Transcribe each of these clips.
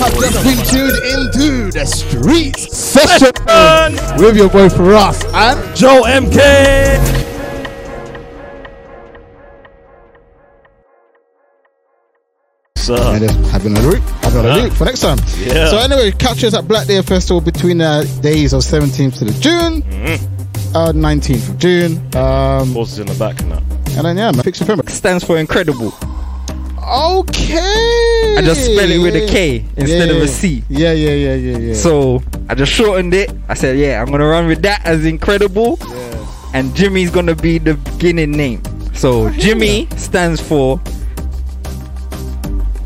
have just been tuned into the streets session with your boy Firahs and Joe MK. So, And just having a look, having a Yeah. look for next time. Yeah. So anyway, catch us at Black Day Festival between the days of 17th to the June, Mm-hmm. uh, 19th of June. Um, horses in the back and that. and then yeah, man, fix your film. Stands for incredible. Okay. I just spell it with a K instead Yeah, of a C. Yeah, yeah, yeah, yeah, yeah. So I just shortened it. I said, yeah, I'm gonna run with that as incredible, yeah. and Jimmy's gonna be the beginning name. So oh, Jimmy stands for.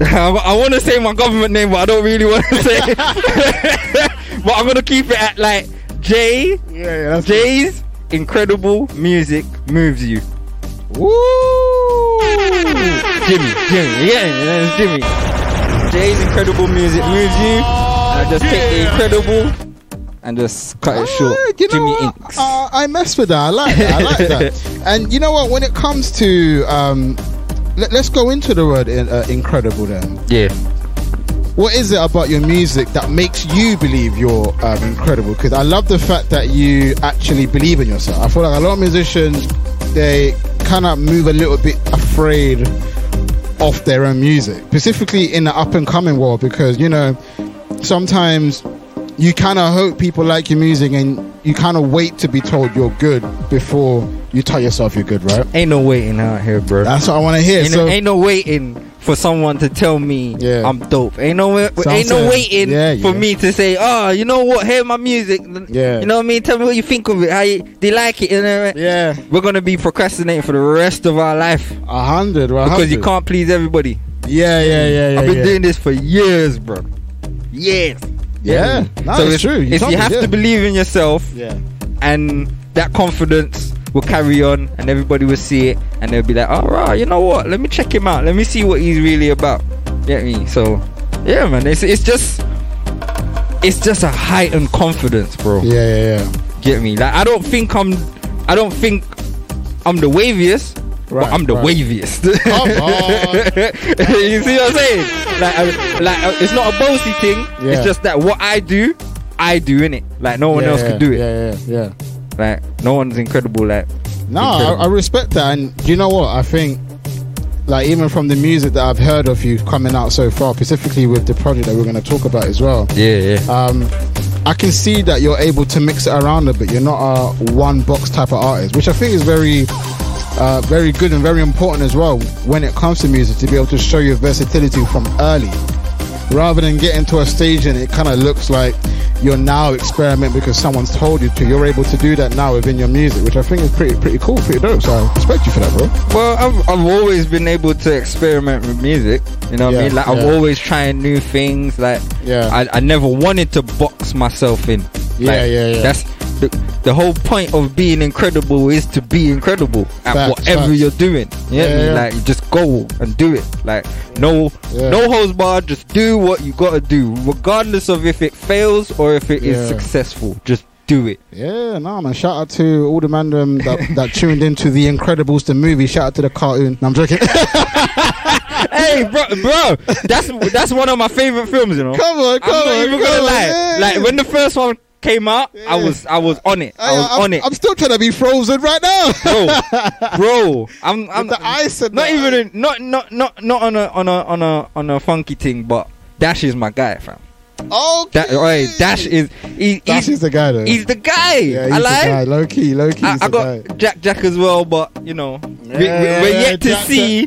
I, want to say my government name, but I don't really want to say. it. but I'm gonna keep it at like J. yeah, yeah, that's J's incredible music moves you. Woo! Jimmy, Jimmy, yeah, that's Jimmy. Jay's incredible music moves you. I just take the incredible and just cut it short. Ah, you know Jimmy what? Inkz. Uh, I mess with that. I like that. I like that. and you know what? When it comes to um, let, us go into the word in, uh, incredible. Then, yeah. what is it about your music that makes you believe you're um, incredible? Because I love the fact that you actually believe in yourself. I feel like a lot of musicians they kind of move a little bit afraid of their own music, specifically in the up and coming world, because you know sometimes you kind of hope people like your music and you kind of wait to be told you're good before you tell yourself you're good, right? Ain't no waiting out here, bro. That's what I want to hear. Ain't, So, ain't no waiting for someone to tell me Yeah. I'm dope. Ain't no Sounds ain't no waiting yeah, for yeah. me to say, oh, you know what? Hear my music. Yeah. You know what I mean? Tell me what you think of it. How you, do you like it? You know? yeah, We're gonna be procrastinating for the rest of our life a hundred, because you can't please everybody. Yeah, yeah, yeah, yeah. I've been yeah. doing this for years, bro. Years. Yeah, no, so it's true. You if you have yeah. to believe in yourself, Yeah, and that confidence will carry on, and everybody will see it, and they'll be like, "All right, you know what? Let me check him out. Let me see what he's really about." Get me? So, yeah, man. It's it's just it's just a heightened confidence, bro. yeah, yeah, yeah. Get me? Like I don't think I'm I don't think I'm the waviest. Right, but I'm the right. waviest. You see what I'm saying? Like, I, like uh, it's not a bossy thing. Yeah. It's just that what I do, I do in it. Like no one yeah, else yeah, could do it. Yeah, yeah, yeah. Like no one's incredible. Like No, I, Incredible. I respect that, and you know what? I think, like, even from the music that I've heard of you coming out so far, specifically with the project that we're going to talk about as well, yeah, yeah. um, I can see that you're able to mix it around a bit. You're not a one box type of artist, which I think is very, uh, very good and very important as well when it comes to music to be able to show your versatility from early, rather than getting to a stage and it kind of looks like you're now experiment because someone's told you to. You're able to do that now within your music, which I think is pretty, pretty cool, pretty dope. So I respect you for that, bro. Well, I've, I've always been able to experiment with music. You know what Yeah, I mean? Like I'm always trying new things. Like Yeah. I, I never wanted to box myself in. Yeah, yeah, yeah. That's the, the whole point of being incredible is to be incredible at Facts, whatever facts. you're doing. You Yeah, yeah. Like just go and do it. Like no Yeah. no holds barred. Just do what you gotta do, regardless of if it fails or if it is Yeah. successful. Just do it. Yeah, no man. Shout out to all the man um, that, that tuned into the Incredibles the movie. Shout out to the cartoon. No, I'm joking. hey, bro, bro, that's that's one of my favorite films. You know. come on, come I'm not on, even come gonna on. lie. Like when the first one came out, I was I was on it. I Hey, was I'm, on it, I'm still trying to be frozen right now. bro, bro. I'm I'm the ice and not the even ice. not not not not on a on a on a on a funky thing, but Dash is my guy, fam. Okay. That oi, Dash is he, Dash he's, is the guy though. he's the guy. yeah, he's I the like. guy. Low key, low key. I, I the got guy. Jack Jack as well, but you know we, we, Yeah, we're yeah, yet to Jack, see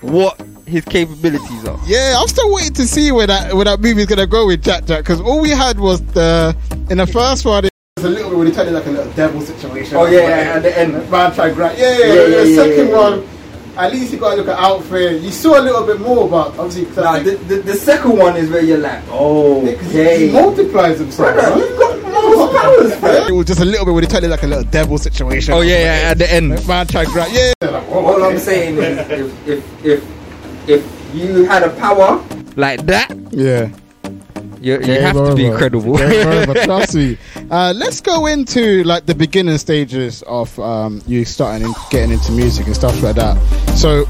what his capabilities are. Yeah, I'm still waiting to see where that where that movie's gonna go with Jack Jack because all we had was the in the first one. It was a little bit when he turned it like a little devil situation. Oh, yeah, yeah, at the end. Man tried grab. Yeah, yeah, Yeah, yeah. yeah, The yeah, second yeah, one, at least you got to look at outfit. You saw a little bit more, but obviously 'cause I Nah, the, the, the second one is where you're like, oh, Yeah, 'cause he- he multiplies himself. Brother, right? you've got most powers, fam. It was just a little bit when he turned it like a little devil situation. Oh yeah, yeah, at the end. Man tried grab. Yeah. All. I'm saying is, if if if if you had a power like that, Yeah. you, you have to be over. incredible. Trust me. Uh, let's go into like the beginning stages of um, you starting in, getting into music and stuff like that. So,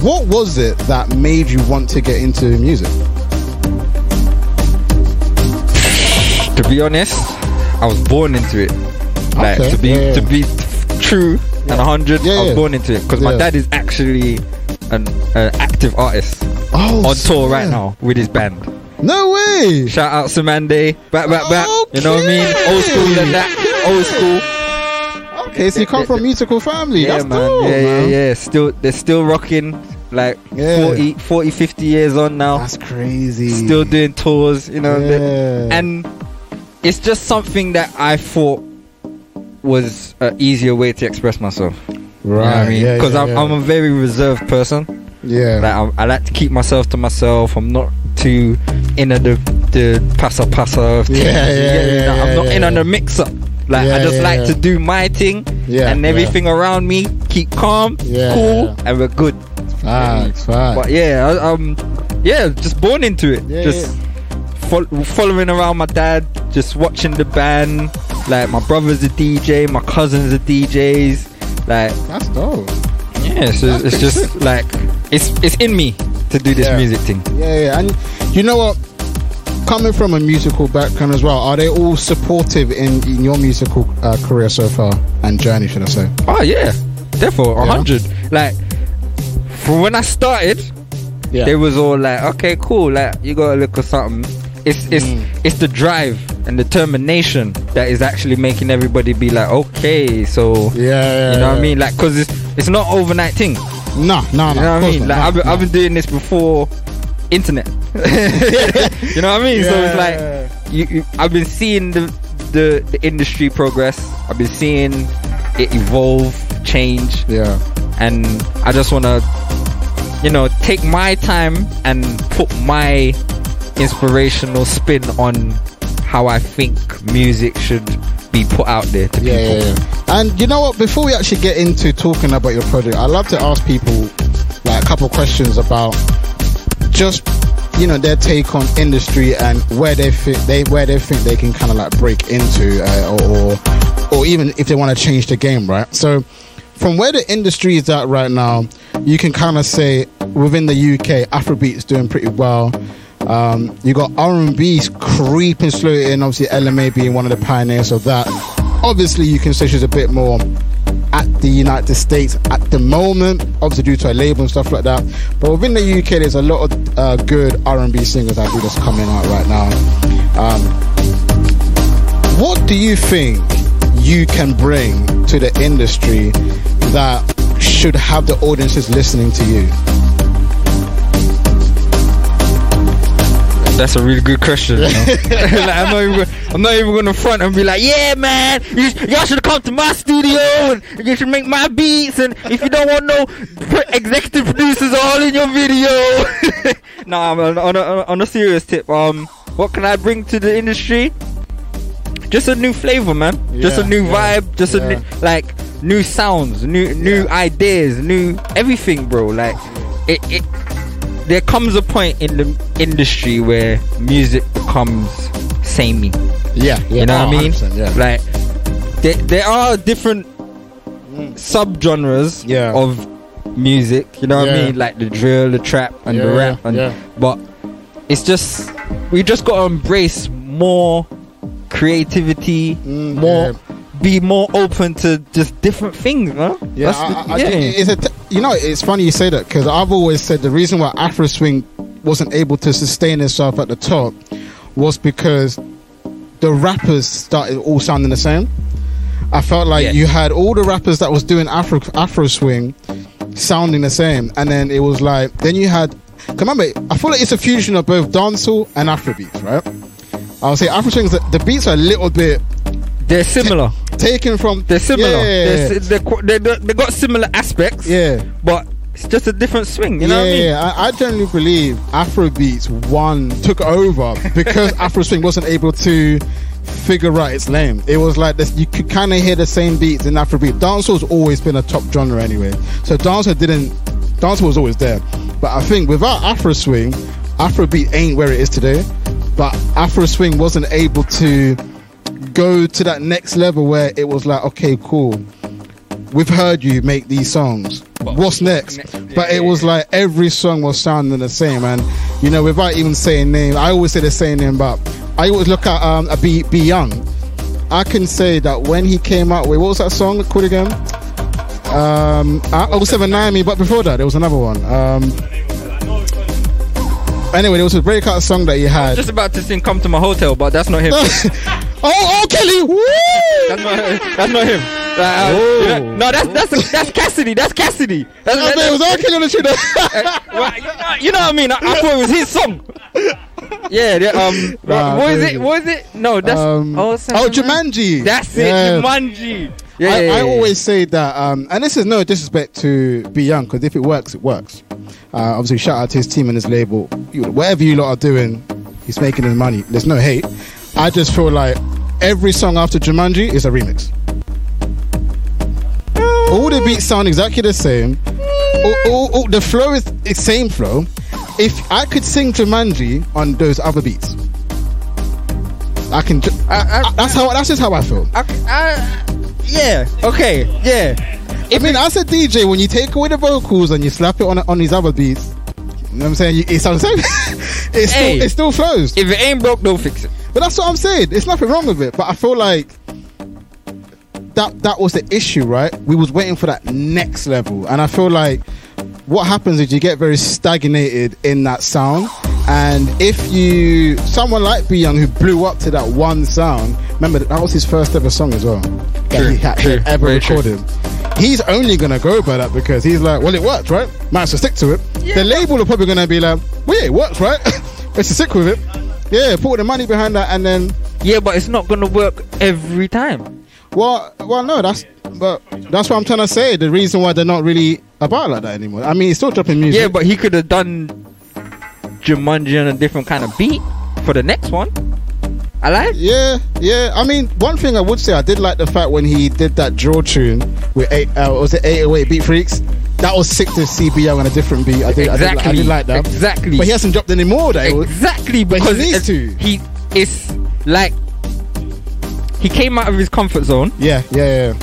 what was it that made you want to get into music? to be honest, I was born into it. Like Okay, to be yeah, yeah. to be true and a hundred, Yeah, I was born into it because my dad is actually an, an active artist Oh, on tour right now with his band. No way. Shout out Samande, back back back. You know what I mean? Old school and that. Old school. Okay, so you come from a musical family. Yeah, That's man. dope, yeah, man. yeah, yeah. Still, they're still rocking. Like Yeah. 40, 40, 50 years on now. That's crazy. Still doing tours. You know. Yeah. and it's just something that I thought was an easier way to express myself. Right. You know I mean? Because yeah, I'm, yeah. I'm a very reserved person. yeah. Like I, I like to keep myself to myself. I'm not too in the the passa passa. Yeah, yeah, yeah, Like, I'm yeah, not in yeah. on the mix up. Like I Yeah, just yeah, like yeah. to do my thing Yeah, and yeah. everything around me keep calm, Yeah, cool, yeah. and we're good. Facts, facts. But yeah, I, um, yeah, just born into it. Yeah, just fol- following around my dad, just watching the band. Like my brother's a DJ, my cousins are DJs. Like That's dope. yeah, so That's it's just sick. like it's it's in me to do this Yeah. music thing. Yeah, yeah. And you know what? Coming from a musical background as well, are they all supportive in, in your musical uh, career so far and journey, should I say? Oh yeah, definitely a Yeah. hundred. Like from when I started, Yeah. they was all like, okay, cool. Like you gotta look at something. It's it's Mm. it's the drive and determination that is actually making everybody be like, okay, so yeah, yeah. you know what I mean? Like, cause it's it's not overnight thing. You No, no, no. know what I mean? not. Like No, I've no. I've been doing this before internet. you know what I mean? So it's like you, you, I've been seeing the, the the industry progress. I've been seeing it evolve, change, Yeah. and I just want to, you know, take my time and put my inspirational spin on how I think music should be put out there to Yeah, people. yeah, yeah. And you know what? Before we actually get into talking about your project, I love to ask people like a couple questions about just you know their take on industry and where they think they where they think they can kind of like break into uh, or, or or even if they want to change the game, right? So from where the industry is at right now, you can kind of say within the UK, Afrobeat's doing pretty well. Um, you got R&B creeping slowly in, obviously Ella Mai being one of the pioneers of that. Obviously, you can say she's a bit more at the United States at the moment, obviously due to a label and stuff like that. But within the UK, there's a lot of uh, good R&B singers that do that's coming out right now. Um, what do you think you can bring to the industry that should have the audiences listening to you? That's a really good question. You know? like, I'm, not even gonna, I'm not even gonna front and be like, yeah, man, you, y'all should come to my studio and you should make my beats. And if you don't want no executive producers all in your video, no, I'm on, on, a, on a serious tip. Um, what can I bring to the industry? Just a new flavor, man. just a new yeah, vibe. Just a new, like new sounds, new new ideas, new everything, bro. Like it, it there comes a point in the industry where music becomes samey. Yeah, yeah. You know what I mean? Yeah. Like there, there are different subgenres Yeah. of music. You know what I mean? Like the drill, the trap, and the rap. And yeah. but it's just we just got to embrace more creativity, Mm, more. Be more open to just different things, man. Yeah, I, I, yeah. it's a t- you know it's funny you say that because I've always said the reason why Afro swing wasn't able to sustain itself at the top was because the rappers started all sounding the same. I felt like Yeah. you had all the rappers that was doing Afro Afro swing sounding the same, and then it was like then you had. Come on, mate. I feel like it's a fusion of both dancehall and Afrobeats, right? I'll say Afro swings. The, the beats are a little bit They're similar. Taken from. They're similar. Yeah, They're, si- they're, qu- they they got similar aspects. yeah. But it's just a different swing. You know yeah, what I mean? yeah, I, I generally believe Afrobeats one took over because Afro swing wasn't able to figure out its lane. It was like this, you could kind of hear the same beats in Afrobeat. Dancehall's always been a top genre anyway, so dancehall didn't. Dancehall was always there, but I think without Afro swing, Afrobeat ain't where it is today. But Afro swing wasn't able to go to that next level where it was like, okay, cool. We've heard you make these songs. What's next? But it was like every song was sounding the same, and you know, without even saying name, I always say the same name, but I always look at um, a Be B Young. I can say that when he came out with what was that song called again? Um, uh, 079 me, but before that there was another one. Um, anyway, there was a breakout song that he had. Just about to sing "Come to My Hotel," but that's not him. oh, oh, Kelly! Woo! That's not, that's not him. Uh, uh, Oh. No, that's that's that's Cassidy. That's Cassidy. That's, I mean, it was all Kelly on the tune. Uh, well, you, know, you know what I mean? I, I thought it was his song. Yeah. yeah, Um. what- Nah, what is crazy. it? What is it? No, that's. Um, oh, oh, seven- Jumanji. That's it. Yeah. Jumanji. Yeah. I, yeah, I always say that, um, and this is no disrespect to B Young, because if it works, it works. Uh, obviously, shout out to his team and his label. You, whatever you lot are doing, he's making his money. There's no hate. I just feel like every song after Jumanji is a remix. All the beats sound exactly the same. All, all- all- the flow is the same flow. If I could sing Jumanji on those other beats, I can. Ju- I- I- that's how. That's just how I feel. I, yeah. Okay. Yeah. I mean, as a DJ, when you take away the vocals and you slap it on on these other beats, you know what I'm saying? You, it sounds the same. it, still, Hey. it still flows. If it ain't broke, don't fix it. But that's what I'm saying. There's nothing wrong with it. But I feel like that that was the issue, right? We was waiting for that next level, and I feel like what happens is you get very stagnated in that sound. And if you someone like B Young who blew up to that one sound, remember that, that was his first ever song as well that True, he had true, ever very true. recorded. He's only gonna go by that because he's like, well, it worked, right? Man, as well stick to it. the label are probably gonna be like, well, yeah, it works, right? Let's stick with it. Yeah, put the money behind that, and then, Yeah, but it's not gonna work every time. well, well, no, that's, but that's what I'm trying to say. The reason why they're not really about like that anymore. I mean, he's still dropping music. Yeah, but he could have done Jumanji on a different kind of beat for the next one. I like. Yeah, yeah. I mean, one thing I would say, I did like the fact when he did that draw tune with eight, uh, was it 808 Beat Freaks? That was sick to see BL on a different beat. I did, I did, Exactly. I did like that. Exactly. But he hasn't dropped any more. Was, Exactly But he because needs it's- to. he is like he came out of his comfort zone. yeah, yeah, yeah.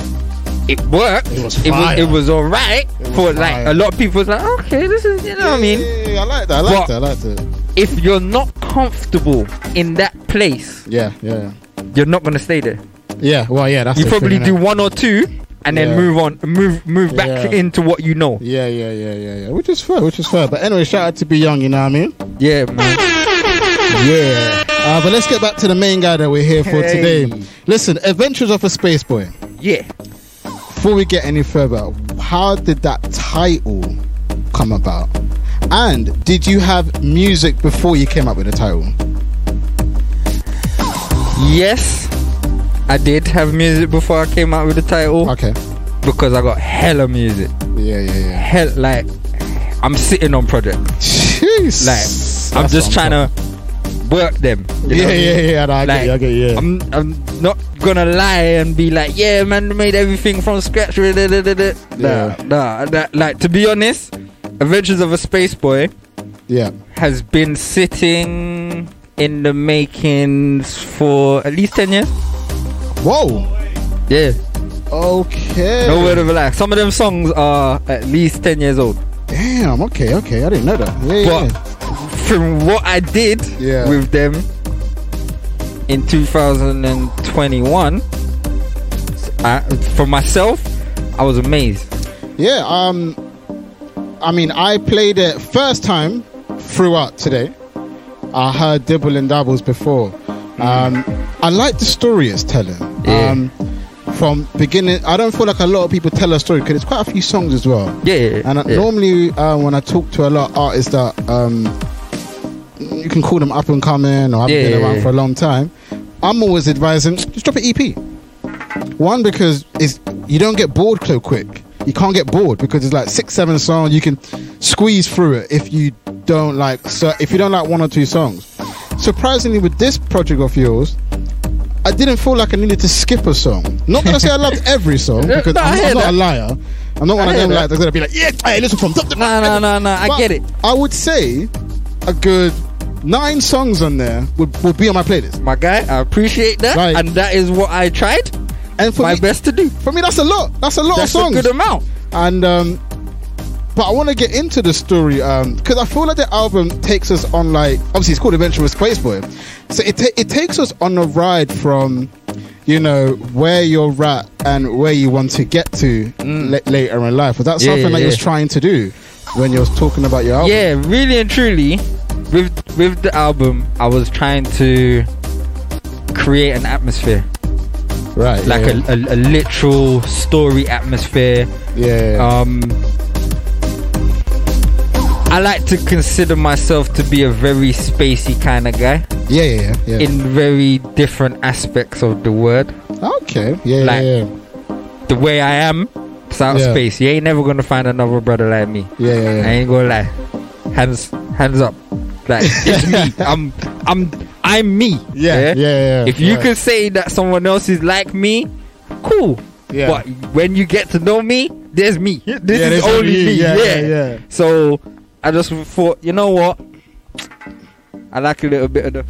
It worked. It was fire. it was all right was for like a lot of people. Was like, okay, this is you know what I mean. Yeah, yeah, I like that. I like But- that. I like that. If you're not comfortable in that place, Yeah, yeah, you're not gonna stay there. yeah. Well, yeah, that's You probably thing, do one or two and then move on, move move back Yeah. into what you know. Yeah, yeah, yeah, yeah, yeah. Which is fair, which is fair. But anyway, shout out to B Young. You know what I mean? Yeah, man. Yeah. Uh, but let's get back to the main guy that we're here for Hey. today. Listen, Adventures of a Space Boy. Yeah. Before we get any further, how did that title come about? And did you have music before you came up with the title? Yes, I did have music before I came out with the title Okay. because I got hella music. Yeah, yeah, yeah. Hell, like I'm sitting on projects. Jeez. Like I'm That's just trying I'm to work them. you know Yeah, what yeah, yeah. no, I get you. I get you. Yeah. I'm I'm not gonna lie and be like, yeah, man, made everything from scratch. da. Yeah. Nah, nah, nah, like to be honest, Adventures of a Space Boy yeah. has been sitting in the makings for at least ten years. Whoa. Yeah, Okay. no word of a lie. Some of them songs are at least ten years old. Damn. Okay. Okay. I didn't know that. Yeah. yeah. But from what I did Yeah. with them in 2021, I, for myself, I was amazed. Yeah, um, I mean, I played it first time throughout today. I heard Dibble and Dabbles before. Um, I like the story it's telling. Yeah. Um, from beginning, I don't feel like a lot of people tell a story because it's quite a few songs as well. Yeah, yeah, And uh, yeah. normally, uh, when I talk to a lot of artists that um, you can call them up and coming or haven't Yeah, been around yeah. for a long time, I'm always advising just drop an EP. One because it's you don't get bored so quick. You can't get bored because it's like six, seven songs. You can squeeze through it if you don't like. So if you don't like one or two songs, surprisingly, with this project of yours. I didn't feel like I needed to skip a song. Not gonna say I loved every song because no, I'm, I'm not a liar. I'm not one I of them like that's gonna be like, yeah, hey, listen from No, no, no, no. I get it. I would say a good nine songs on there would, would be on my playlist. My guy, I appreciate that. Right. And that is what I tried And for my me, best to do. for me, that's a lot. That's a lot That's of a songs. good amount. and um, but I want to get into the story because I feel like the album takes us on like obviously it's called Adventure with Space Boy, so it ta- it takes us on a ride from you know where you're at and where you want to get to la- later in life. Was that Mm. Yeah, something yeah, that you was trying to do when you was talking about your album? Yeah, really and truly, with with the album, I was trying to create an atmosphere, right. like yeah, a, a, a literal story atmosphere. yeah, yeah. Um, I like to consider myself to be a very spacey kind of guy yeah, yeah, yeah, in very different aspects of the word. okay, yeah, like- yeah, yeah, The way I am, it's out of Yeah. space. You ain't never gonna find another brother like me. yeah, yeah, yeah. I ain't gonna lie. Hands, hands up. Like it's me. I'm, I'm, I'm me. Yeah, yeah, yeah. If you could say that someone else is like me, cool. Yeah. But when you get to know me, there's me. This is only me. Yeah, yeah, yeah. So I just thought, you know what? I like a little bit of the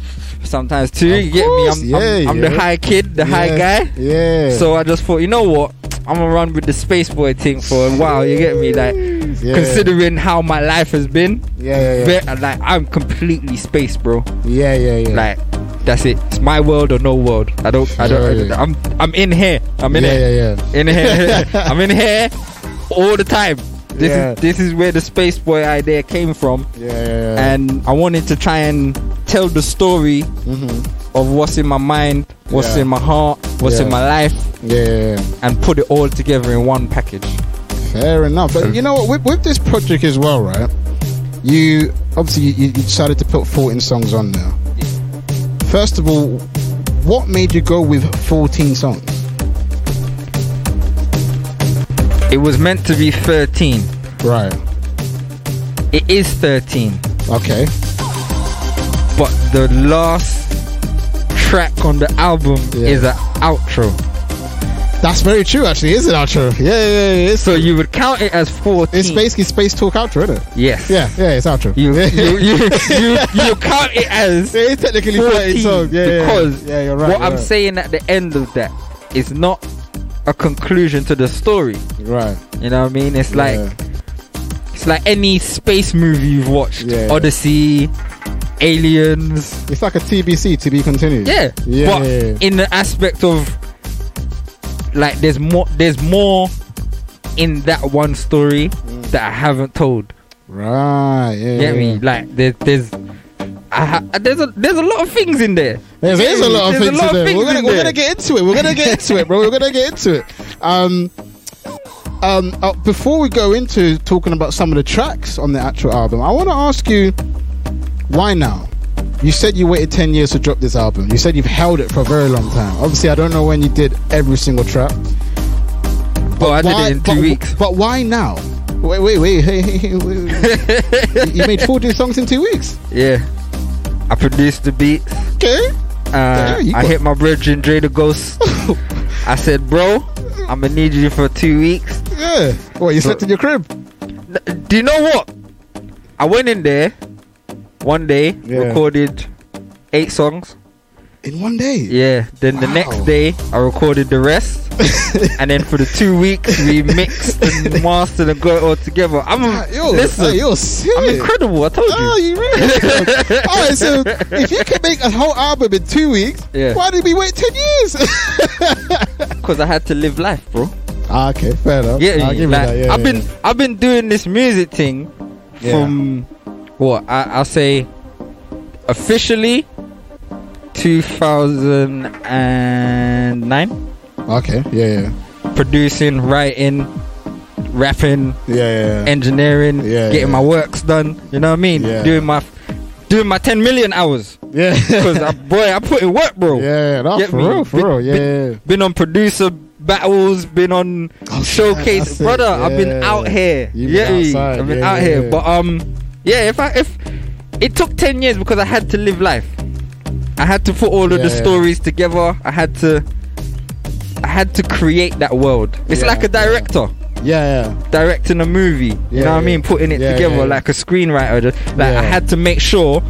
sometimes too. Of you get course, me? I'm, I'm, I'm the high kid, the high guy. Yeah. So I just thought, you know what? I'm gonna run with the space boy thing for a while. You get me? Like yeah. considering how my life has been, Yeah, yeah, yeah. like I'm completely space, bro. Yeah, yeah, yeah. Like that's it. It's my world or no world. I don't. I don't. Yeah, yeah. I'm. I'm in here. I'm in yeah, here. yeah, yeah. In here. I'm in here all the time. This Yeah. is this is where the space boy idea came from, Yeah, yeah, and I wanted to try and tell the story Mhm. of what's in my mind, what's in my heart, what's in my life, yeah. and put it all together in one package. Fair enough. But you know what? With, with this project as well, right? You obviously you, you decided to put 14 songs on there. First of all, what made you go with 14 songs? It was meant to be 13. Right. It is 13, Okay. but the last track on the album Yeah. is an outro. That's very true, actually. Is it outro? Yeah, yeah, yeah. It's, So you would count it as 14. it's basically Space Talk outro, isn't it? Yes. Yeah, yeah, it's outro. You, yeah. you, you, you, you count it as Yeah, it's technically 14 14 songs. Yeah, yeah, because yeah, you're right. what you're I'm right. saying at the end of that is not a conclusion to the story. Right. You know what I mean? It's like Yeah. it's like any space movie you've watched. Yeah. Odyssey, Aliens. It's like a TBC to be continued. Yeah. Yeah, But yeah, in the aspect of like there's more there's more in that one story mm. that I haven't told. Right. Yeah. Get yeah. me? Like there, there's I ha- there's a there's a lot of things in there. There's, there's a lot of There's things, lot of things We're gonna we're gonna get into it. We're gonna get into it, bro. We're gonna get into it. Um, um, uh, before we go into talking about some of the tracks on the actual album, I want to ask you why now. You said you waited ten years to drop this album. You said you've held it for a very long time. Obviously, I don't know when you did every single track. But I did why- it in but- two weeks. But why now? Wait, wait, wait. Hey, hey, hey, wait. you made 40 songs in two weeks. Yeah. I produced the beats. Okay. Uh, I hit my brethren Dre the Ghost. I said, bro, I'm gonna need you for two weeks. Yeah. What, you slept in your crib? Do you know what? I went in there one day, Yeah. recorded eight songs. In one day? Yeah. Then the next day, I recorded the rest. and then for the two weeks, we mixed and mastered and got it all together. I'm a, Yo, listen. sick. I'm incredible. I told you. Oh, you really. All right, so if you can make a whole album in two weeks, Yeah. why did we wait 10 years? Because I had to live life, bro. ah, okay, fair enough. Yeah, I'll give you like, that. Yeah, I've yeah, been. I've been doing this music thing from what I, I'll say officially 2009 Okay, yeah, yeah. producing writing rapping Yeah, yeah, yeah. engineering Yeah, getting yeah. my works done you know what I mean Yeah. doing my doing my 10 million hours yeah. because boy I put in work bro yeah, no, Get for me? real, for real. Yeah, been- yeah. been on producer battles been on Oh, showcase that's brother i've been out here You've yeah been outside, i've been yeah, out yeah, here yeah. but um yeah if i if it took 10 years because i had to live life i had to put all of Yeah, the yeah. stories together i had to i had to create that world it's Yeah, like a director Yeah, yeah. directing a movie you Yeah, know what i mean putting it Yeah, together yeah. like a screenwriter just- like Yeah. i had to make sure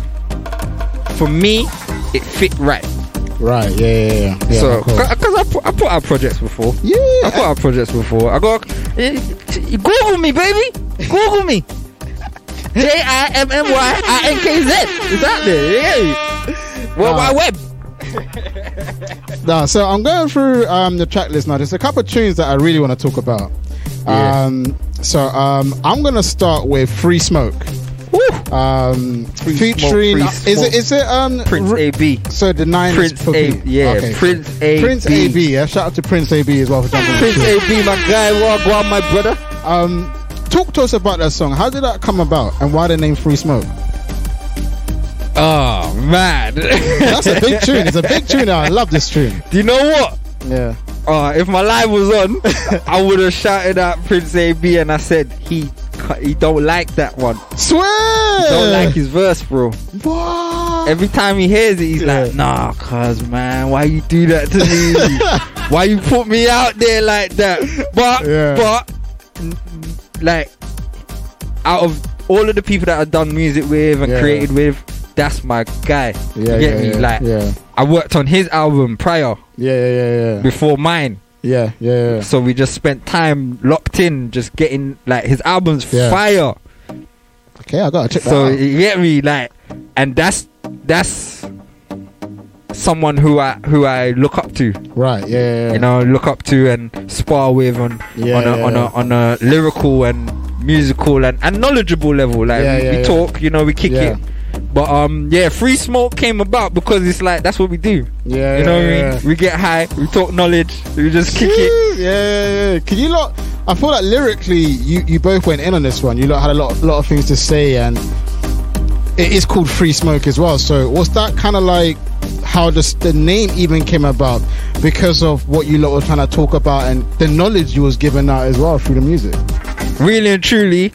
for me it fit right Right, yeah, yeah, yeah. yeah so because I put, I put out projects before yeah, I put out projects before. I got you go with me, baby. Google me. J I M M Y I N K Z. It's out there. Me? World Ah. Wide Web. No, so I'm going through um, the track list now. There's a couple of tunes that I really want to talk about. Yeah. Um, so um, I'm gonna start with Free Smoke, um, Free featuring. Smoke, Free is it? Is it? Um, Prince r- AB. So the nine is Prince for A. B. Yeah, Okay. Prince AB. Prince AB. Yeah, shout out to Prince AB as well for jumping. Prince. AB, my guy. Wagwan, my brother. Um, talk to us about that song. How did that come about, and why the name Free Smoke? Oh man. That's a big tune. It's a big tune. I love this tune. Do you know what? Yeah. Uh, if my live was on, I would have shouted out Prince AB and I said he he don't like that one. Swear. Don't like his verse, bro. What? Every time he hears it, he's Yeah. like, "Nah, cuz man, why you do that to me? why you put me out there like that?" But Yeah. but like out of all of the people that I've done music with and Yeah. created with, that's my guy. Yeah, you get yeah, me? yeah, like yeah, I worked on his album prior yeah, yeah, yeah, yeah, before mine. yeah, yeah, yeah. So we just spent time locked in, just getting like his album's fire. Okay, I gotta check that So you get me, like, and that's that's someone who I who I look up to. Right, yeah, yeah, yeah. You know, look up to and spar with on Yeah, on a on a on a lyrical and musical and, and knowledgeable level. Like we, we talk, you know, we kick it. But um, yeah, free smoke came about because it's like that's what we do. yeah, You know yeah, what I mean? We get high, we talk knowledge, we just kick it. Yeah, yeah, yeah. Can you lot? I feel like lyrically, you you both went in on this one. You lot had a lot lot of things to say, and it is called Free Smoke as well. So was that kind of like how the the name even came about because of what you lot were trying to talk about and the knowledge you was given out as well through the music? Really and truly,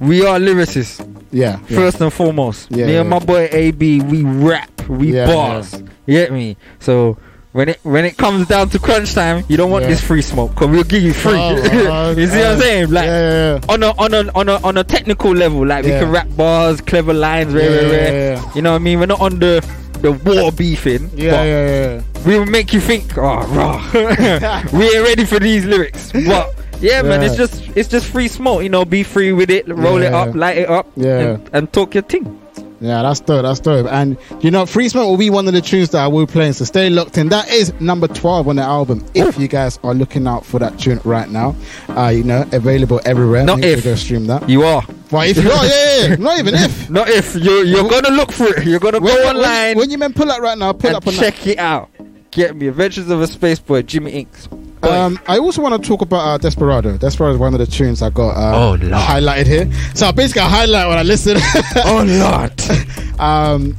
we are lyricists. Yeah. First and foremost, Yeah, me and my boy AB, we rap, we bars. You get me? So when it when it comes down to crunch time, you don't want Yeah. this free smoke because we'll give you free. Oh, uh, you see what I'm uh, saying? Like yeah, yeah, on a on a on a on a technical level, like we can rap bars, clever lines, rare, Yeah, rare, rare. You know what I mean? We're not on the the war beefing. Yeah, yeah, yeah. we will make you think, oh, rah. we ain't ready for these lyrics. But yeah, man, it's just it's just free smoke. You know, be free with it, roll it up, light it up, Yeah. and, and talk your thing. Yeah, that's dope. That's dope. And you know, Free Smoke will be one of the tunes that I will play. So stay locked in. That is number twelve on the album. If you guys are looking out for that tune right now, uh, you know, available everywhere. Not if. to go stream that. You are. But if you are, yeah, yeah, yeah. not even if. Not if you're you're gonna look for it. You're gonna When, go when- online when you men pull up right now, pull up on check it out. Get me Adventures of a Space Boy, Jimmy Inkz. That. Um, I also want to talk about uh, Desperado. Desperado is one of the tunes I got uh, Oh, Lord. highlighted here. So I basically highlight when I listen. oh Lord. Um,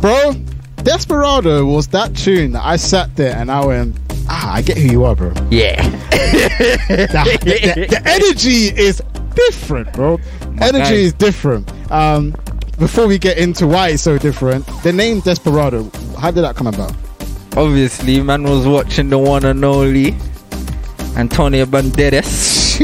bro, Desperado was that tune that I sat there and I went, ah, I get who you are, bro. yeah. the, the- the energy is different, bro. energy guy. is different. Um, before we get into why it's so different, the name Desperado, how did that come about? Obviously, man was watching the one and only Antonio Banderas.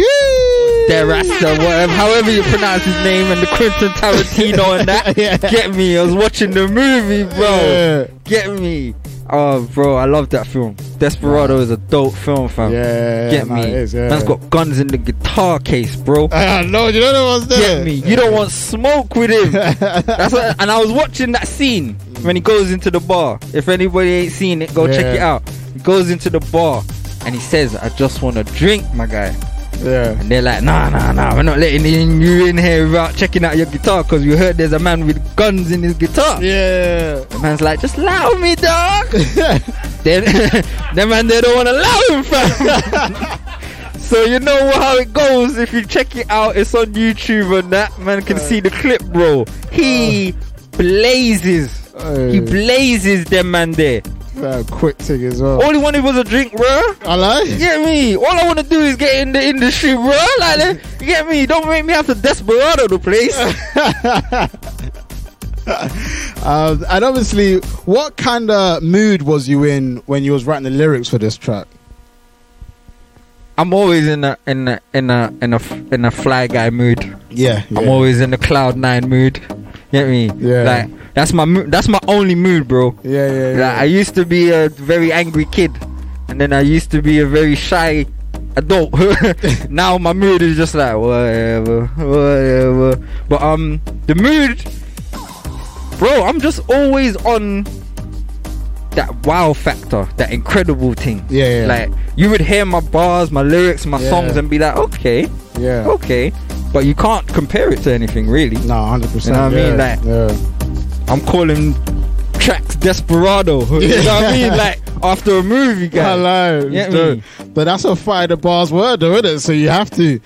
Derasta, whatever, however you pronounce his name, and the Quentin Tarantino and that. Yeah. Get me, I was watching the movie, bro. Yeah. Get me. Oh, bro, I love that film. Desperado is a dope film, fam. Yeah, Get no, me. is, yeah. Man's got guns in the guitar case, bro. I know, you don't know what's there. Get me. You don't want smoke with him. That's what, and I was watching that scene when he goes into the bar. If anybody ain't seen it, go check it out. He goes into the bar and he says, "I just want to drink, my guy." Yeah. And they're like, "Nah, nah, nah. We're not letting you in here without checking out your guitar because we heard there's a man with guns in his guitar." Yeah. The man's like, "Just allow me, dog." then, then man, they don't want to allow him, fam. So you know how it goes. If you check it out, it's on YouTube and that man can see the clip, bro. He oh. blazes. He blazes them man there. Uh, quick thing as well. All he wanted was a drink, bro. I like. You get me? All I want to do is get in the industry, bro. Like, you get me? Don't make me have to desperado the place. Um, and obviously, what kind of mood was you in when you was writing the lyrics for this track? I'm always in a in a in a in a in a fly guy mood. Yeah, I'm always in the cloud nine mood. Get me? Yeah. Like that's my mo- that's my only mood, bro. yeah, yeah, yeah. Like, I used to be a very angry kid, and then I used to be a very shy adult. now my mood is just like whatever, whatever. But um, the mood, bro, I'm just always on that wow factor, that incredible thing. Yeah, yeah. Like you would hear my bars, my lyrics, my Yeah. songs, and be like, okay, Yeah. okay. But you can't compare it to anything really. No, hundred percent. You know what I mean? yeah, Like- yeah. I'm calling tracks desperado. You know what I mean? Like after a movie, guy. Hello. Get So- me? But that's a fire the bars word, though, isn't it? So you have to,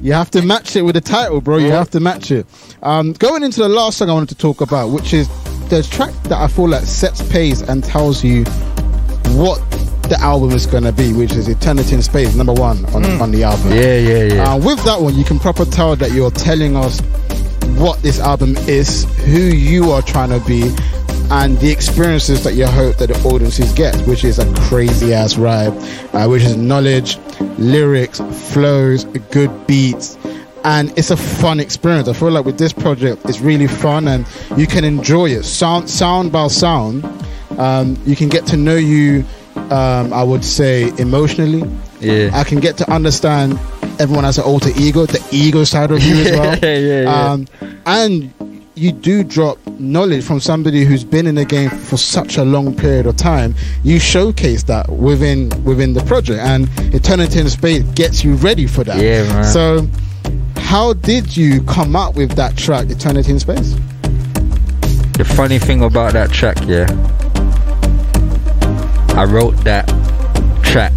you have to match it with the title, bro. You Yeah. have to match it. Um, going into the last song I wanted to talk about, which is the track that I feel like sets pace and tells you what the album is gonna be, which is Eternity in Space, number one on on the album. Yeah, yeah, yeah. Uh, with that one, you can proper tell that you're telling us what this album is, who you are trying to be, and the experiences that you hope that the audiences get, which is a crazy ass ride, uh, which is knowledge, lyrics, flows, good beats. And it's a fun experience. I feel like with this project, it's really fun, and you can enjoy it sound sound by sound. Um, you can get to know you. Um, I would say emotionally, yeah. I can get to understand everyone has an alter ego, the ego side of you as well. Yeah, yeah, yeah. Um, and you do drop knowledge from somebody who's been in the game for such a long period of time. You showcase that within within the project, and Eternity in Space gets you ready for that. Yeah, man. So, how did you come up with that track, Eternity in Space? The funny thing about that track, yeah, I wrote that track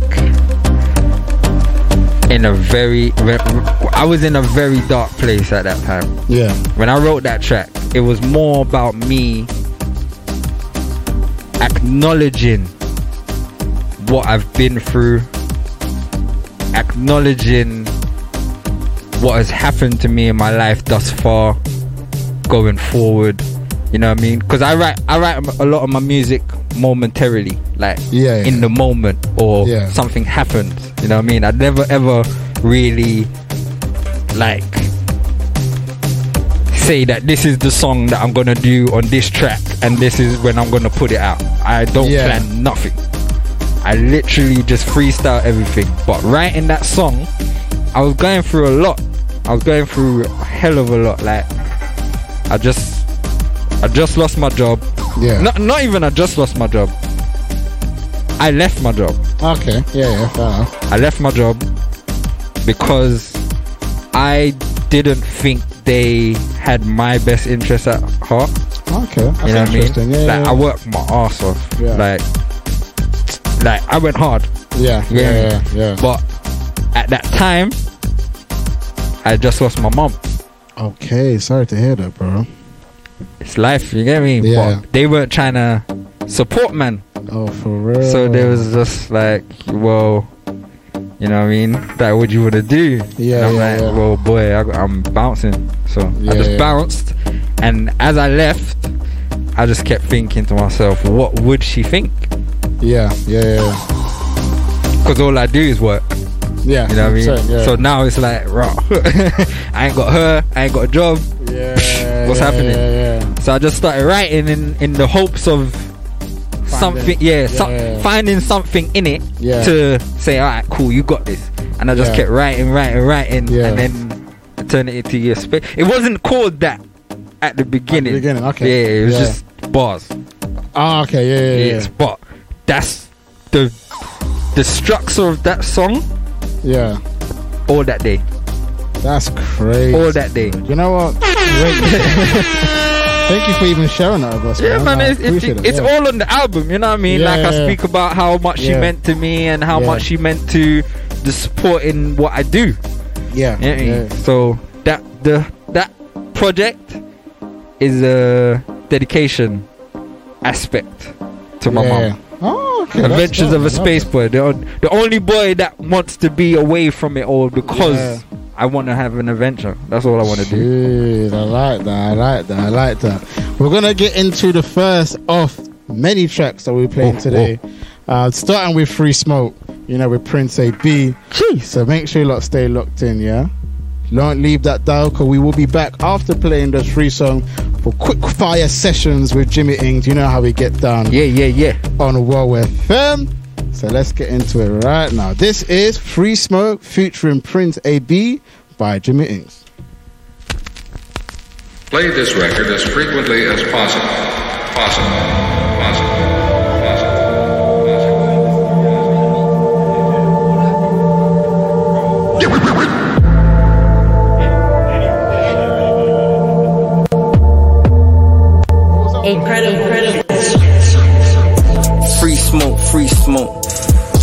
in a very, I was in a very dark place at that time. Yeah, When I wrote that track, it was more about me acknowledging what I've been through, acknowledging what has happened to me in my life thus far, going forward. You know what I mean? Because I write, I write a lot of my music momentarily, like Yeah, yeah. in the moment, or Yeah. something happens. You know what I mean? I never ever really like say that this is the song that I'm gonna do on this track and this is when I'm gonna put it out. I don't Yeah. plan nothing. I literally just freestyle everything. But writing that song, I was going through a lot. I was going through a hell of a lot. Like I just I just lost my job. yeah. Not not even I just lost my job. I left my job. Okay, yeah, yeah, fair enough. I left my job because I didn't think they had my best interest at heart. Okay, that's you know what I mean? Yeah, like yeah, I worked my ass off. Yeah. Like, like I went hard, yeah, Yeah. yeah, yeah, yeah. but at that time, I just lost my mom. Okay, sorry to hear that, bro. It's life, you get me? Yeah. But they weren't trying to support man. Oh, for real. So there was just like, well, you know what I mean? Like, what you want to do? Yeah, And I'm yeah, like, yeah. well, boy, I, I'm bouncing. So Yeah, I just bounced, and as I left, I just kept thinking to myself, what would she think? Yeah, yeah, yeah. Because all I do is work. Yeah, You know what I mean? 100%, yeah. So now it's like, raw. I ain't got her. I ain't got a job. yeah, what's yeah, happening? Yeah. So I just started writing in in the hopes of something. Yeah, some, yeah. finding something in it Yeah. to say, all right, cool, you got this. And I just Yeah. kept writing, writing, writing, Yeah. and then turn it into your space. It wasn't called that at the beginning. beginning, okay. Yeah, it was Yeah. just bars. Ah, okay, yeah, yeah, yeah. Yes, but that's the the structure of that song. Yeah, All that day, that's crazy. all that day. You know what? Thank you for even sharing that with us. Yeah, man, I it's, it's, it, it's yeah. all on the album, you know what I mean? Yeah, like, I speak about how much she meant to me and how much she meant to the support in what I do. Yeah, You know I mean? yeah. So, that the that project is a dedication aspect to my mom. Oh, okay. Adventures of a Space. Boy. The, the only boy that wants to be away from it all because. I want to have an adventure. That's all I want to do. I like that. I like that. I like that. We're gonna get into the first of many tracks that we're playing Oh, today. Uh, starting with Free Smoke, you know, with Prince AB. Jeez. So make sure you lot stay locked in, yeah. Don't leave that dial, cause we will be back after playing this free song for quick fire sessions with Jimmy Inkz. You know how we get down Yeah, yeah, yeah. on Whoa FM. So let's get into it right now. This is Free Smoke featuring Prince AB by Jimmy Inkz. Play this record as frequently as possible. Possible. Possible. Possible. Incredible, incredible. Free smoke, free smoke.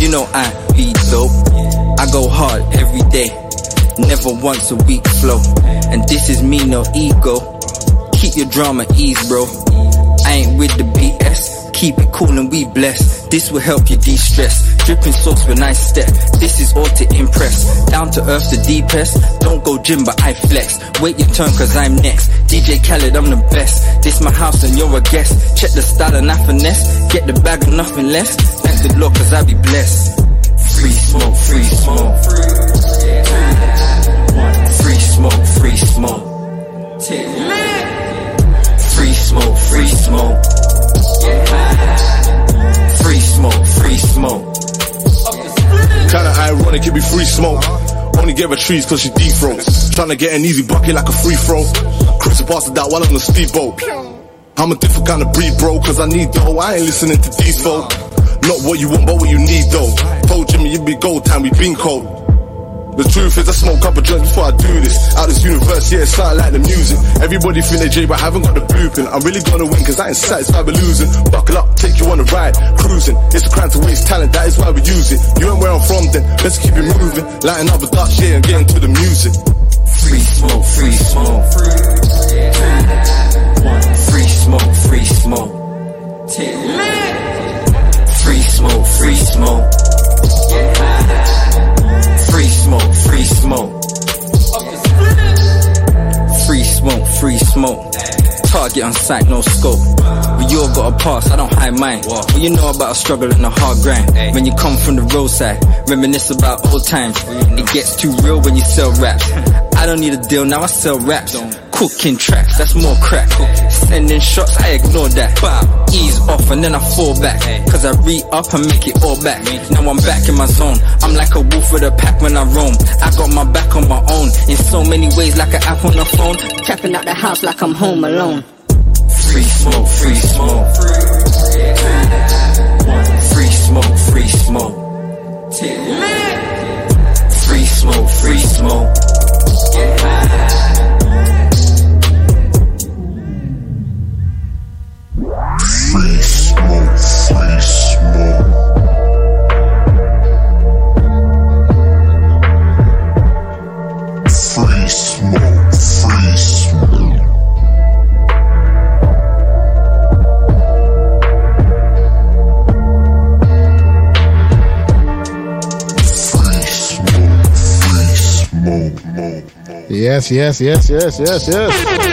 You know I be dope. I go hard every day, never once a week flow. And this is me, no ego. Keep your drama ease, bro. I ain't with the BS. Keep it cool and we blessed. This will help you de-stress. Dripping sauce with nice step. This is all to impress. Down to earth, the deepest. Don't go gym, but I flex. Wait your turn, cause I'm next. DJ Khaled, I'm the best. This my house and you're a guest. Check the style and I finesse. Get the bag and nothing less. Thank the Lord, cause I be blessed. Free smoke, free smoke. Free smoke, free smoke. Free smoke, free smoke. Free smoke, free smoke. Kinda ironic, it be free smoke. Only gave her trees cause she deep. Tryna get an easy bucket like a free throw. Past the that while on the speedboat. I'm a different kind of breed, bro, cause I need dough. I ain't listening to these. Not what you want, but what you need, though. Told Jimmy it be gold time, we been cold. The truth is, I smoke a joint before I do this. Out this universe, yeah, it's something like the music. Everybody think they J, but I haven't got the blueprint. I'm really gonna win, cause I ain't satisfied with losing. Buckle up, take you on a ride, cruising. It's a crime to waste talent, that is why we use it. You ain't where I'm from, then let's keep it moving. Lighting up a Dutch, yeah, and getting to the music. Free smoke, free smoke. Free smoke, free smoke. Free smoke, free smoke. Free smoke, free smoke. Free smoke, free smoke. Target on sight, no scope. But you all got a past, I don't hide mine. What you know about a struggle and a hard grind? When you come from the roadside, reminisce about old times. It gets too real when you sell raps. I don't need a deal, now I sell raps. Cooking tracks, that's more crack. Sending shots, I ignore that. Ease off and then I fall back. Cause I re up and make it all back. Now I'm back in my zone. I'm like a wolf with a pack when I roam. I got my back on my own. In so many ways, like an app on the phone. Trapping out the house like I'm home alone. Free smoke, free smoke. Free smoke, free smoke. Free smoke, free smoke. Free smoke, free smoke. Free smoke, free smoke. Yes, yes, yes, yes, yes, yes.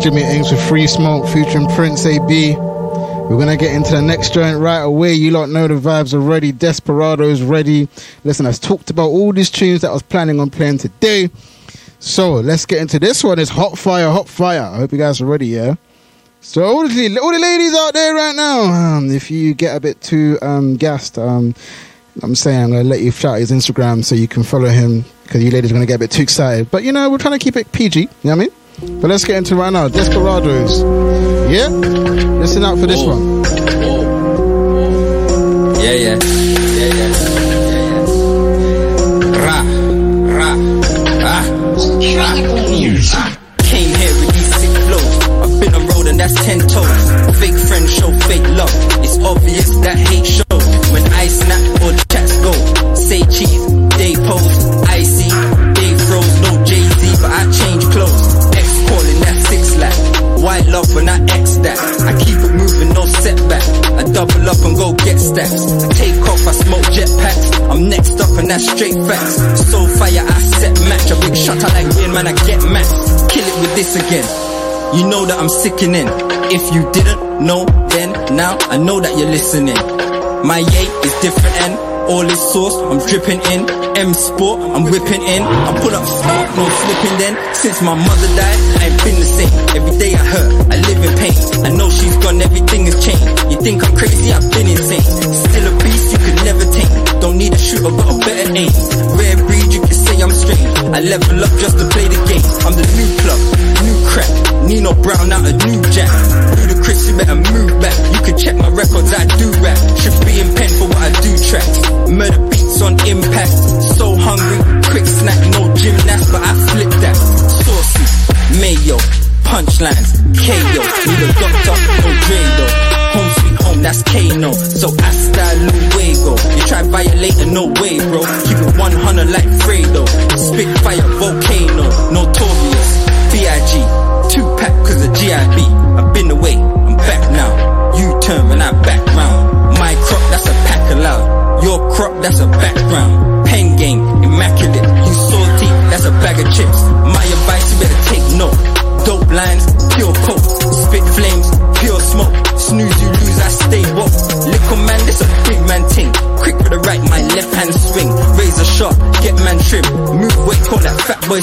Jimmy Inkz with Free Smoke featuring Prince AB. We're gonna get into the next joint right away. You lot know the vibes already. Desperado's ready. Listen, I've talked about all these tunes that I was planning on playing today. So let's get into this one. It's Hot Fire, Hot Fire. I hope you guys are ready, yeah? So all the, all the ladies out there right now, um, if you get a bit too um, gassed, um, I'm saying I'm gonna let you shout his Instagram so you can follow him because you ladies are gonna get a bit too excited. But you know we're trying to keep it PG. You know what I mean? But let's get into right now. Desperados. Yeah, listen out for this Oh. one. Yeah, yeah. Yeah, yeah. Ra, ra, ah, ah. Came here with these sick flows. I've been on road and that's ten toes. Fake friends show fake love. It's obvious that hate Up and go get steps. I take off, I smoke jetpacks. I'm next up and that's straight facts. So fire, I set match. A big shot, I like win, man, I get max. Kill it with this again. You know that I'm sickening. If you didn't know then, now I know that you're listening. My yay is different and all this sauce, I'm dripping in. M Sport, I'm whipping in. I pull up smart, no slipping then. Since my mother died, I ain't been the same. Every day I hurt, I live in pain. I know she's gone, everything has changed. You think I'm crazy, I've been insane. Still a beast, you could never tame. Don't need a shooter, but a better aim. Strange. I level up just to play the game. I'm the new plug, new crack. Nino Brown out a new jack. Ludacris, you better move back. You can check my records, I do rap. Should be in pen for what I do tracks. Murder beats on impact. So hungry, quick snack,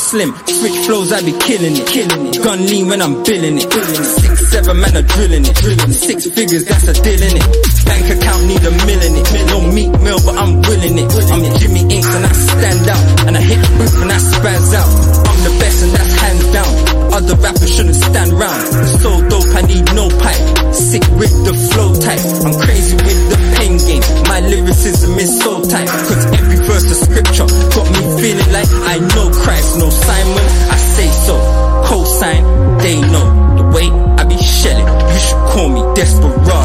slim. Switch flows, I be killing it. Killing it. Gun lean when I'm billing it. Six, seven man are drilling it. Drilling. Six figures, that's a deal in it. Bank account need a million it. No meat meal, but I'm willing it. I'm Jimmy Inkz and I stand out. And I hit the booth and I spaz out. I'm the best and that's hands down. Other rappers shouldn't stand round. So dope, I need no pipe. Sick with the flow type. I'm crazy with the game. My lyricism is so tight. Cause every verse of scripture got me feeling like I know Christ. No Simon, I say so. Cosign, they know. The way I be shelling. You should call me Desperado.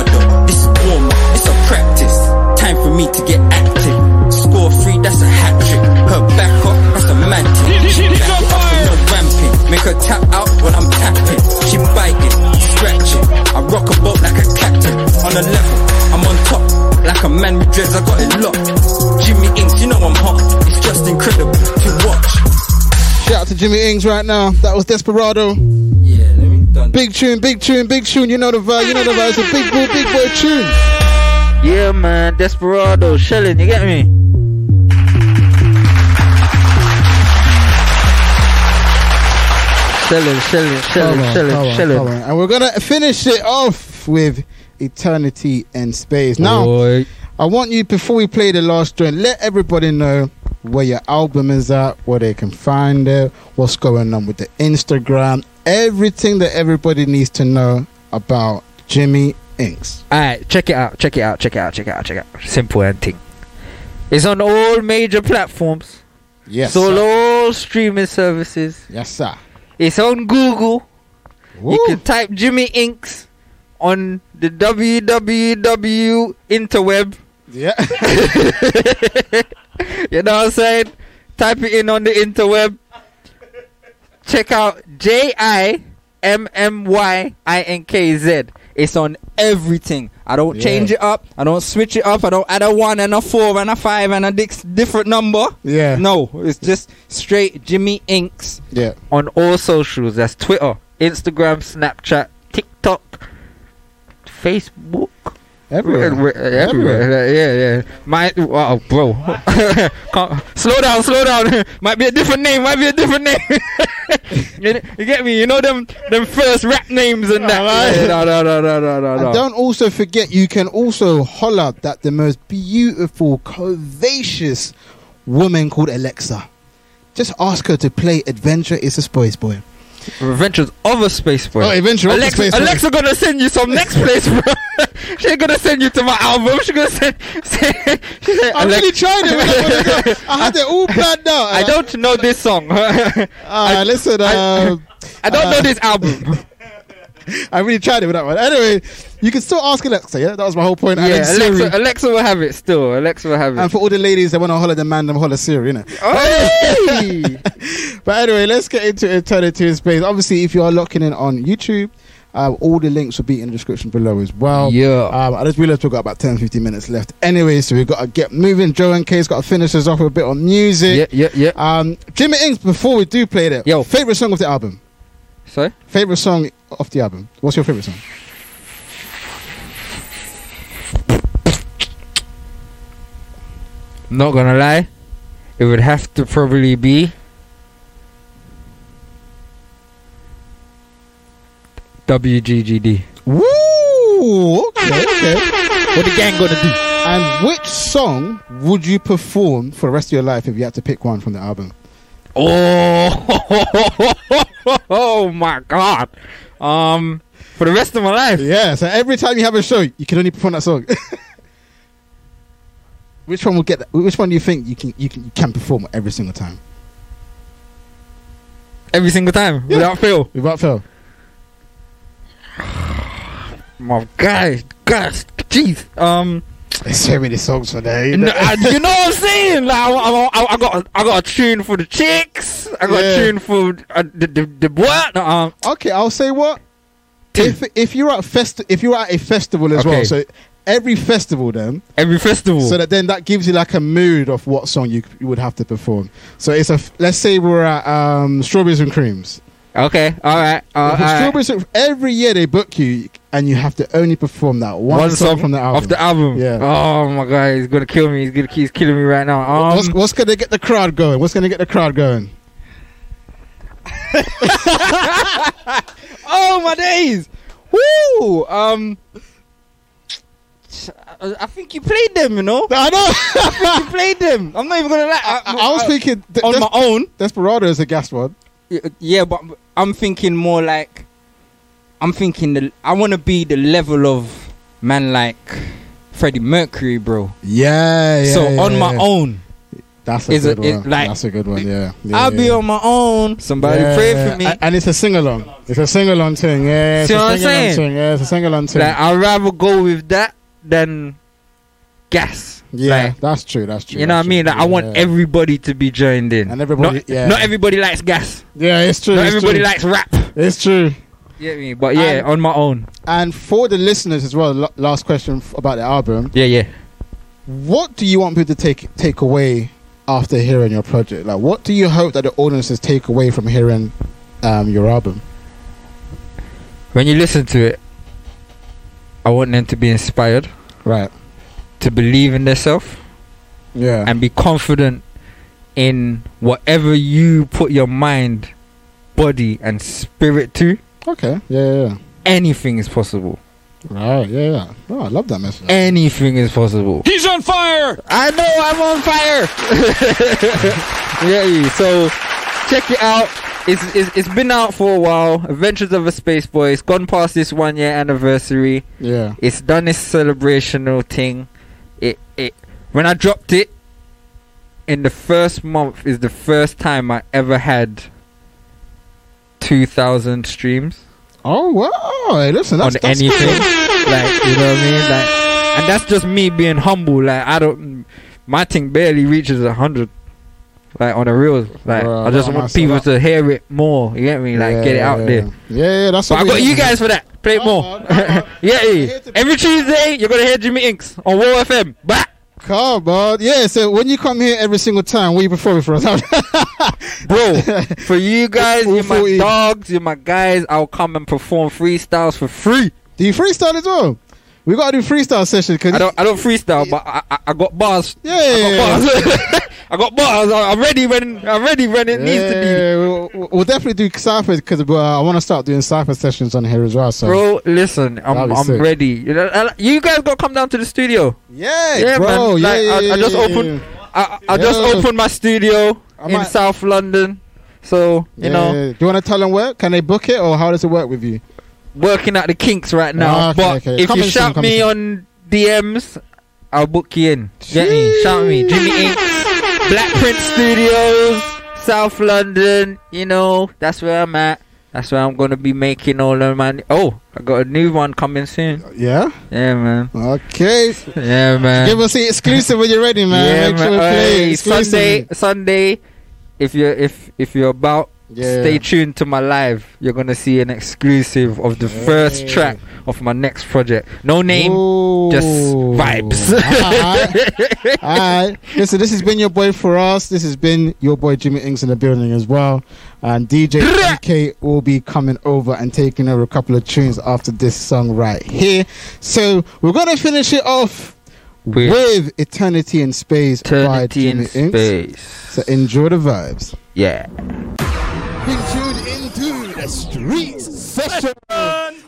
To right now. That was Desperado. Yeah, let me done. Big tune, big tune, big tune. You know the vibe. You know the vibe. It's a big boy, big boy tune. Yeah, man, Desperado, shelling, you get me? Shelling, shelling, shelling, shelling, shelling. And we're gonna finish it off with Eternity and Space. Now, Boy. I want you before we play the last joint, let everybody know where your album is at, where they can find it, what's going on with the Instagram, everything that everybody needs to know about Jimmy Inkz. Alright, check it out, check it out, check it out, check it out, check it out. Simple and thing. It's on all major platforms. Yes, It's on all streaming services. Yes, sir. It's on Google. Woo. You can type Jimmy Inkz on the www interweb. Yeah. You know what I'm saying? Type it in on the interweb. Check out J I M M Y I N K Z. It's on everything. I don't Yeah. change it up. I don't switch it up. I don't add a one and a four and a five and a different number. yeah. No, it's just straight Jimmy Inkz Yeah. on all socials. That's Twitter, Instagram, Snapchat, TikTok, Facebook. Everywhere. Everywhere, everywhere. Yeah, yeah. My, wow, uh, oh, bro. Slow down, slow down. might be a different name. Might be a different name. you, you get me? You know them, them first rap names and that. Yeah, no, no, no, no, no, no, And don't also forget, you can also holler that the most beautiful, curvaceous woman called Alexa. Just ask her to play Adventure is a Space Boy. Adventures of a space boy. Oh, Adventure of a Alexa, Space Boy. Alexa gonna send you some next place, bro. she ain't gonna send you to my album. She gonna send. send she said, I Alex- really tried it. I to. I had it all planned out. I don't know this song. I Uh, listen, I- um, don't uh, know this album. I really tried it with that one. Anyway, you can still ask Alexa. Yeah, that was my whole point. Yeah, then Siri. Alexa, Alexa will have it still. Alexa will have it. And for all the ladies that want to holler the man, them holler Siri, you know. Hey! But anyway, let's get into Eternity in Space. Obviously, if you are locking in on YouTube, uh, all the links will be in the description below as well. Yeah. Um, I just realized we've got about 10, 15 minutes left. Anyway, so we've got to get moving. Joe MK's got to finish us off with a bit on music. yeah, yeah, yeah. Um, Jimmy Inkz, before we do play that, Yo. favorite song of the album? Sorry? Favorite song of the album? What's your favorite song? Not gonna lie, it would have to probably be WGGD. Woo! Okay, okay. What the gang gonna do? And which song would you perform for the rest of your life if you had to pick one from the album? Oh, oh my god. Um, for the rest of my life. Yeah, so every time you have a show, you can only perform that song. which one will get that? Which one do you think you can you can you can perform every single time Every single time, Yeah. without fail. without fail? My guy, guys, jeez. Um, There's so many songs for that. You no, know? I- you know what I'm saying? Like, I, I, I, I got, I got a tune for the chicks. I got Yeah. a tune for uh, the, the, the what? No, um, okay, I'll say what if if you're at fest if you're at a festival as well. So every festival then, every festival. so that then that gives you like a mood of what song you, you would have to perform. So it's a let's say we're at um, Strawberries and Creams. Okay, all right, uh, For all right. Strawberries and- every year they book you and you have to only perform that one, One song, song from the album. Off the album. Yeah. Oh my god, he's gonna kill me. He's gonna, he's killing me right now. Um, what's, what's gonna get the crowd going? What's gonna get the crowd going? Oh my days! Woo! Um, I think you played them. You know, I know. I think you played them. I'm not even gonna lie. I, I, I was thinking Des- on Des- my own. Desperado is a gas one. Y- Yeah, but I'm thinking more like I'm thinking the I want to be the level of man like Freddie Mercury, bro. Yeah, yeah. so yeah, on my yeah. own, That's a is good it- it one. like- That's a good one. Yeah. yeah I'll yeah, be yeah. on my own. Somebody Yeah, pray for me. a- And it's a sing along. It's a sing along thing. Yeah. It's See a what I'm sing-along saying? thing. Yeah, it's a sing along thing. Like I'd rather go with that than gas. Yeah, Like, that's true. That's true. you know what I mean? Like I want Yeah. everybody to be joined in. And everybody- Not, yeah. not everybody likes gas. Yeah, it's true. Not it's everybody true. likes rap. It's true. You get me? But yeah, And- on my own. And for the listeners as well, last question f- about the album. Yeah, yeah. What do you want people to take take away after hearing your project? Like, what do you hope that the audiences take away from hearing um, your album? When you listen to it, I want them to be inspired, Right. To believe in themselves, Yeah. and be confident in whatever you put your mind, body, and spirit to. okay. Yeah, yeah, yeah. Anything is possible. Right. Yeah, yeah. Oh, I love that message. Anything is possible. He's on fire! I know I'm on fire. yeah, so check it out. It's, it's it's been out for a while. Adventures of a Space Boy. It's gone past this one year anniversary. yeah. It's done its celebrational thing. When I dropped it in the first month is the first time I ever had two thousand streams Oh wow! Hey, listen, that's, on that's anything. cool. like you know what I mean? Like and that's just me being humble. Like I don't my thing barely reaches a hundred. Like on the real, like Bruh, I just want people to hear it more. You get me? Like Yeah, get it out yeah, there. Yeah, yeah, that's. But I got you guys for that. Play it more. yeah, yeah. Every Tuesday you're gonna hear Jimmy Inkz on Whoa FM. Bah! Come on, yeah. So when you come here every single time, what you performing for us? Bro, for you guys, you're my 40. dogs, you're my guys. I'll come and perform freestyles for free. do you freestyle as well? We gotta do freestyle session because I don't, I don't freestyle, but I, I, I got bars. Yeah, I yeah, bars. I got. I- I'm ready when I'm ready when it needs to be. Yeah, we'll, we'll definitely do cipher because uh, I want to start doing cipher sessions on here as well. So. Bro, listen, I'm I'm sick. ready. You know, you guys got to come down to the studio. yeah, Yeah, bro, man. yeah, Like, yeah, I, I yeah, just yeah, opened. yeah. I, I just Yeah. opened my studio I in might- South London. So you Yeah, know, yeah. do you want to tell them where? Can they book it or how does it work with you? working at the kinks right now. Ah, okay, but okay. if Coming you shout me on DMs, I'll book you in. Get me? Shout me. Jimmy Black Prince Studios, South London. You know, that's where I'm at. That's where I'm gonna be making all of my. Oh, I got a new one coming soon. Yeah. Yeah, man. Okay. Yeah, man. Give us the exclusive when you're ready, man. yeah, Make sure man. we play Hey. Sunday, Sunday. If you're if if you're about, Yeah. stay tuned to my live. You're gonna see an exclusive of the first track of my next project. No name, just vibes. Alright. Alright. Listen, this has been your boy Firahs. This has been your boy Jimmy Inkz in the building as well. And DJ MK will be coming over and taking over a couple of tunes after this song right here. So we're gonna finish it off With with Eternity in Space by Eternity in Jimmy Inkz. space. So enjoy the vibes. Yeah. Being tuned into the streets session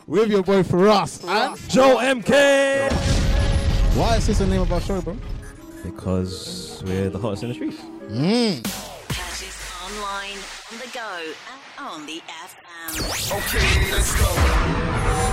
with your boy Firahs and Joe MK. Why is this the name of our show, bro? Because we're the hottest in the streets. Mm. Purchase online, on the go, and on the FM. Okay, let's go.